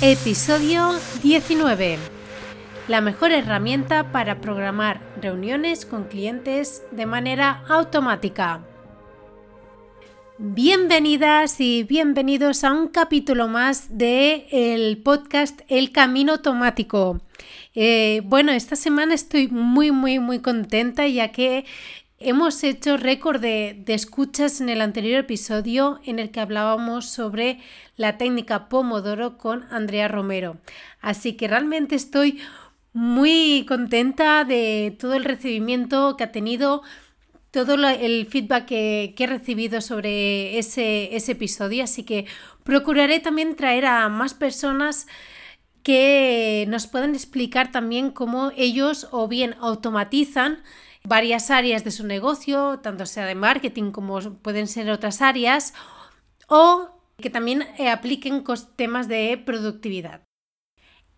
Episodio 19. La mejor herramienta para programar reuniones con clientes de manera automática. Bienvenidas y bienvenidos a un capítulo más de el podcast El Camino Automático. Eh, bueno, esta semana estoy muy, muy, muy contenta ya que hemos hecho récord de, de, escuchas en el anterior episodio en el que hablábamos sobre la técnica Pomodoro con Andrea Romero. Así que realmente estoy muy contenta de todo el recibimiento que ha tenido todo el feedback que, he recibido sobre ese, ese episodio, así que procuraré también traer a más personas que nos puedan explicar también cómo ellos o bien automatizan varias áreas de su negocio, tanto sea de marketing como pueden ser otras áreas, o que también eh, apliquen temas de productividad.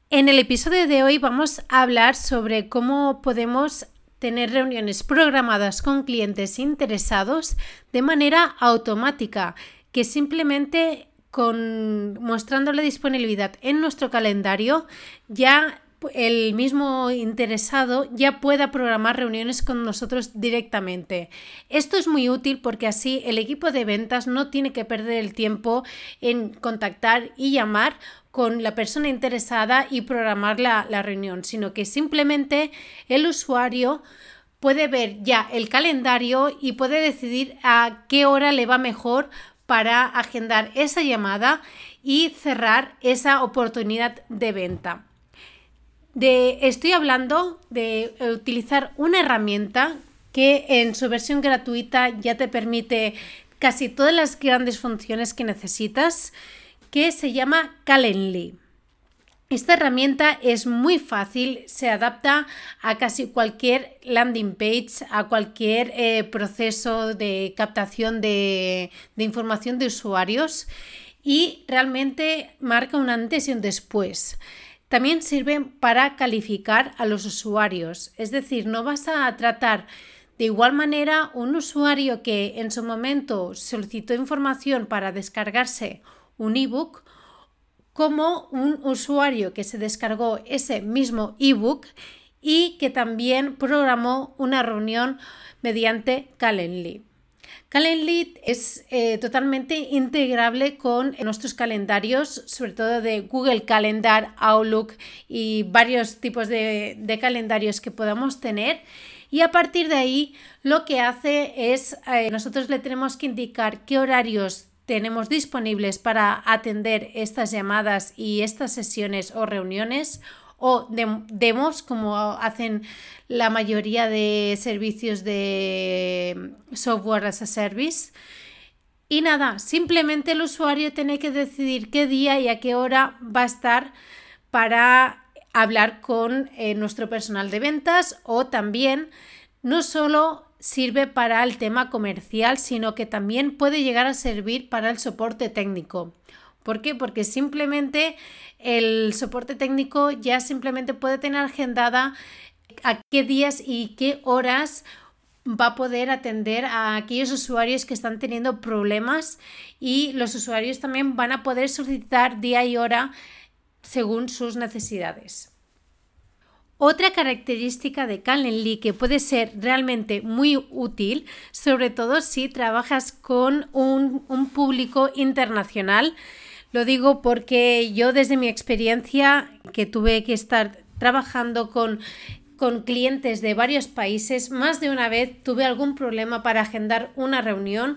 En el episodio de hoy vamos a hablar sobre cómo podemos tener reuniones programadas con clientes interesados de manera automática, que simplemente con mostrando la disponibilidad en nuestro calendario ya el mismo interesado ya pueda programar reuniones con nosotros directamente. Esto es muy útil porque así el equipo de ventas no tiene que perder el tiempo en contactar y llamar con la persona interesada y programar la, la reunión, sino que simplemente el usuario puede ver ya el calendario y puede decidir a qué hora le va mejor para agendar esa llamada y cerrar esa oportunidad de venta. Estoy hablando de utilizar una herramienta que en su versión gratuita ya te permite casi todas las grandes funciones que necesitas que se llama Calendly. Esta herramienta es muy fácil, se adapta a casi cualquier landing page, a cualquier eh, proceso de captación de información de usuarios y realmente marca un antes y un después. También sirve para calificar a los usuarios, es decir, no vas a tratar de igual manera un usuario que en su momento solicitó información para descargarse un ebook como un usuario que se descargó ese mismo ebook y que también programó una reunión mediante Calendly. Calendly es eh, totalmente integrable con nuestros calendarios, sobre todo de Google Calendar, Outlook y varios tipos de, calendarios que podamos tener. Y a partir de ahí lo que hace es, eh, nosotros le tenemos que indicar qué horarios tenemos disponibles para atender estas llamadas y estas sesiones o reuniones o demos como hacen la mayoría de servicios de software as a service. Y nada, simplemente el usuario tiene que decidir qué día y a qué hora va a estar para hablar con eh, nuestro personal de ventas o también no solo sirve para el tema comercial, sino que también puede llegar a servir para el soporte técnico. ¿Por qué? Porque simplemente el soporte técnico ya simplemente puede tener agendada a qué días y qué horas va a poder atender a aquellos usuarios que están teniendo problemas y los usuarios también van a poder solicitar día y hora según sus necesidades. Otra característica de Calendly que puede ser realmente muy útil, sobre todo si trabajas con un, público internacional, lo digo porque yo desde mi experiencia que tuve que estar trabajando con con clientes de varios países, más de una vez tuve algún problema para agendar una reunión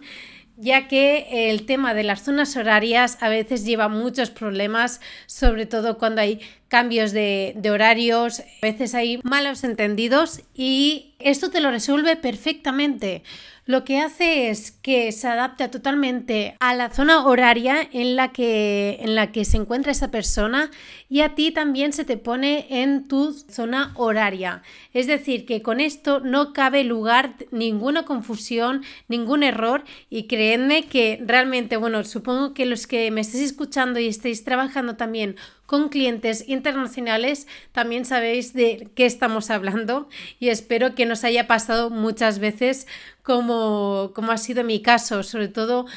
ya que el tema de las zonas horarias a veces lleva muchos problemas, sobre todo cuando hay cambios de, horarios, a veces hay malos entendidos y esto te lo resuelve perfectamente lo que hace es que se adapta totalmente a la zona horaria en la que, en la que se encuentra esa persona y a ti también se te pone en tu zona horaria. Es decir, que con esto no cabe lugar ninguna confusión, ningún error y creedme que realmente, bueno, supongo que los que me estéis escuchando y estéis trabajando también con clientes internacionales, también sabéis de qué estamos hablando y espero que nos haya pasado muchas veces como, como ha sido mi caso, sobre todo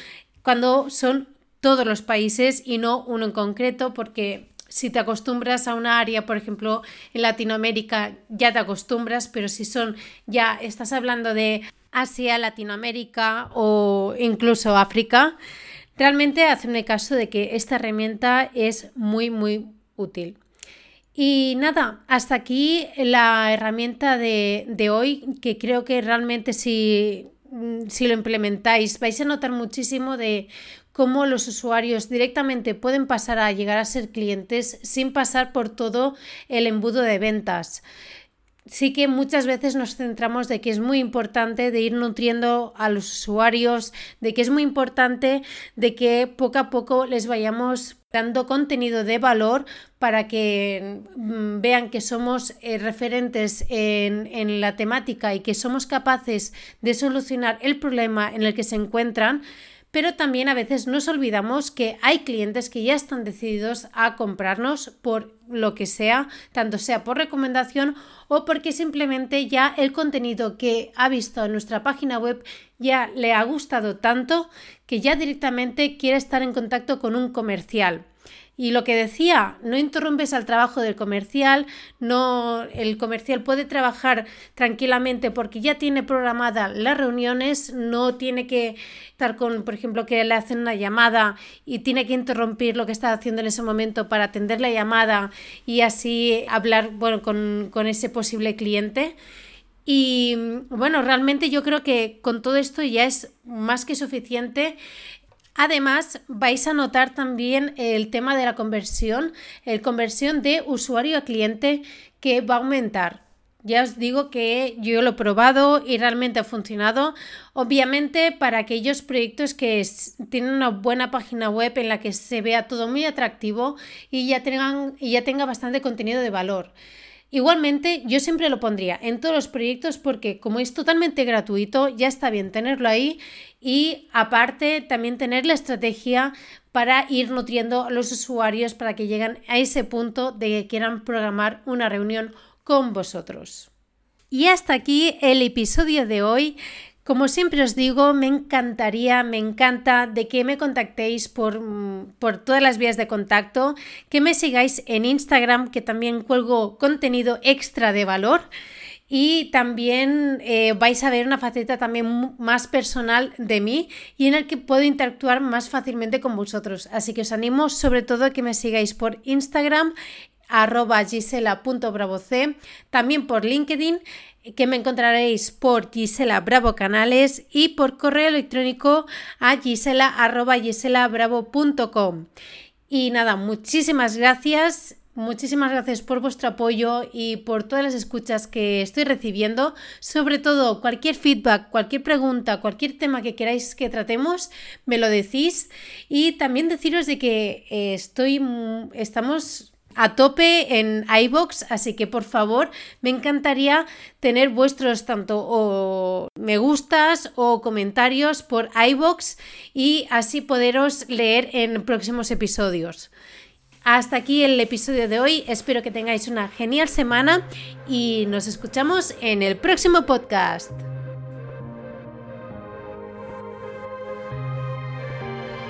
cuando son todos los países y no uno en concreto, porque si te acostumbras a una área, por ejemplo, en Latinoamérica ya te acostumbras, pero si son ya estás hablando de Asia, Latinoamérica o incluso África, realmente hazme caso de que esta herramienta es muy muy útil. Y nada, hasta aquí la herramienta de, de hoy, que creo que realmente si Mm, si lo implementáis, vais a notar muchísimo de cómo los usuarios directamente pueden pasar a llegar a ser clientes sin pasar por todo el embudo de ventas sí que muchas veces nos centramos de que es muy importante de ir nutriendo a los usuarios, de que es muy importante de que poco a poco les vayamos dando contenido de valor para que mm, vean que somos eh, referentes en, en la temática y que somos capaces de solucionar el problema en el que se encuentran pero también a veces nos olvidamos que hay clientes que ya están decididos a comprarnos por lo que sea, tanto sea por recomendación o porque simplemente ya el contenido que ha visto en nuestra página web ya le ha gustado tanto que ya directamente quiere estar en contacto con un comercial. Y lo que decía, no interrumpes al trabajo del comercial, no el comercial puede trabajar tranquilamente porque ya tiene programadas las reuniones, no tiene que estar con, por ejemplo, que le hacen una llamada y tiene que interrumpir lo que está haciendo en ese momento para atender la llamada y así hablar bueno, con, con ese posible cliente. Y bueno, realmente yo creo que con todo esto ya es más que suficiente Además, vais a notar también el tema de la conversión, el conversión de usuario a cliente que va a aumentar. Ya os digo que yo lo he probado y realmente ha funcionado. Obviamente para aquellos proyectos que tienen una buena página web en la que se vea todo muy atractivo y ya, tengan, y ya tenga bastante contenido de valor. Igualmente, yo siempre lo pondría en todos los proyectos porque como es totalmente gratuito, ya está bien tenerlo ahí y aparte también tener la estrategia para ir nutriendo a los usuarios para que lleguen a ese punto de que quieran programar una reunión con vosotros. Y hasta aquí el episodio de hoy. Como siempre os digo, me encantaría, me encanta de que me contactéis por, mm, por, todas las vías de contacto, que me sigáis en Instagram, que también cuelgo contenido extra de valor. Y también eh, vais a ver una faceta también más personal de mí y en el que puedo interactuar más fácilmente con vosotros. Así que os animo sobre todo a que me sigáis por Instagram arroba gisela.bravoc, también por LinkedIn que me encontraréis por Gisela Bravo Canales y por correo electrónico a gisela arroba giselabravo.com. Y nada, muchísimas gracias. Muchísimas gracias por vuestro apoyo y por todas las escuchas que estoy recibiendo. Sobre todo, cualquier feedback, cualquier pregunta, cualquier tema que queráis que tratemos, me lo decís. Y también deciros de que eh, estoy, estamos a tope en iBox, así que por favor me encantaría tener vuestros tanto o me gustas o comentarios por iBox y así poderos leer en próximos episodios. Hasta aquí el episodio de hoy, espero que tengáis una genial semana y nos escuchamos en el próximo podcast.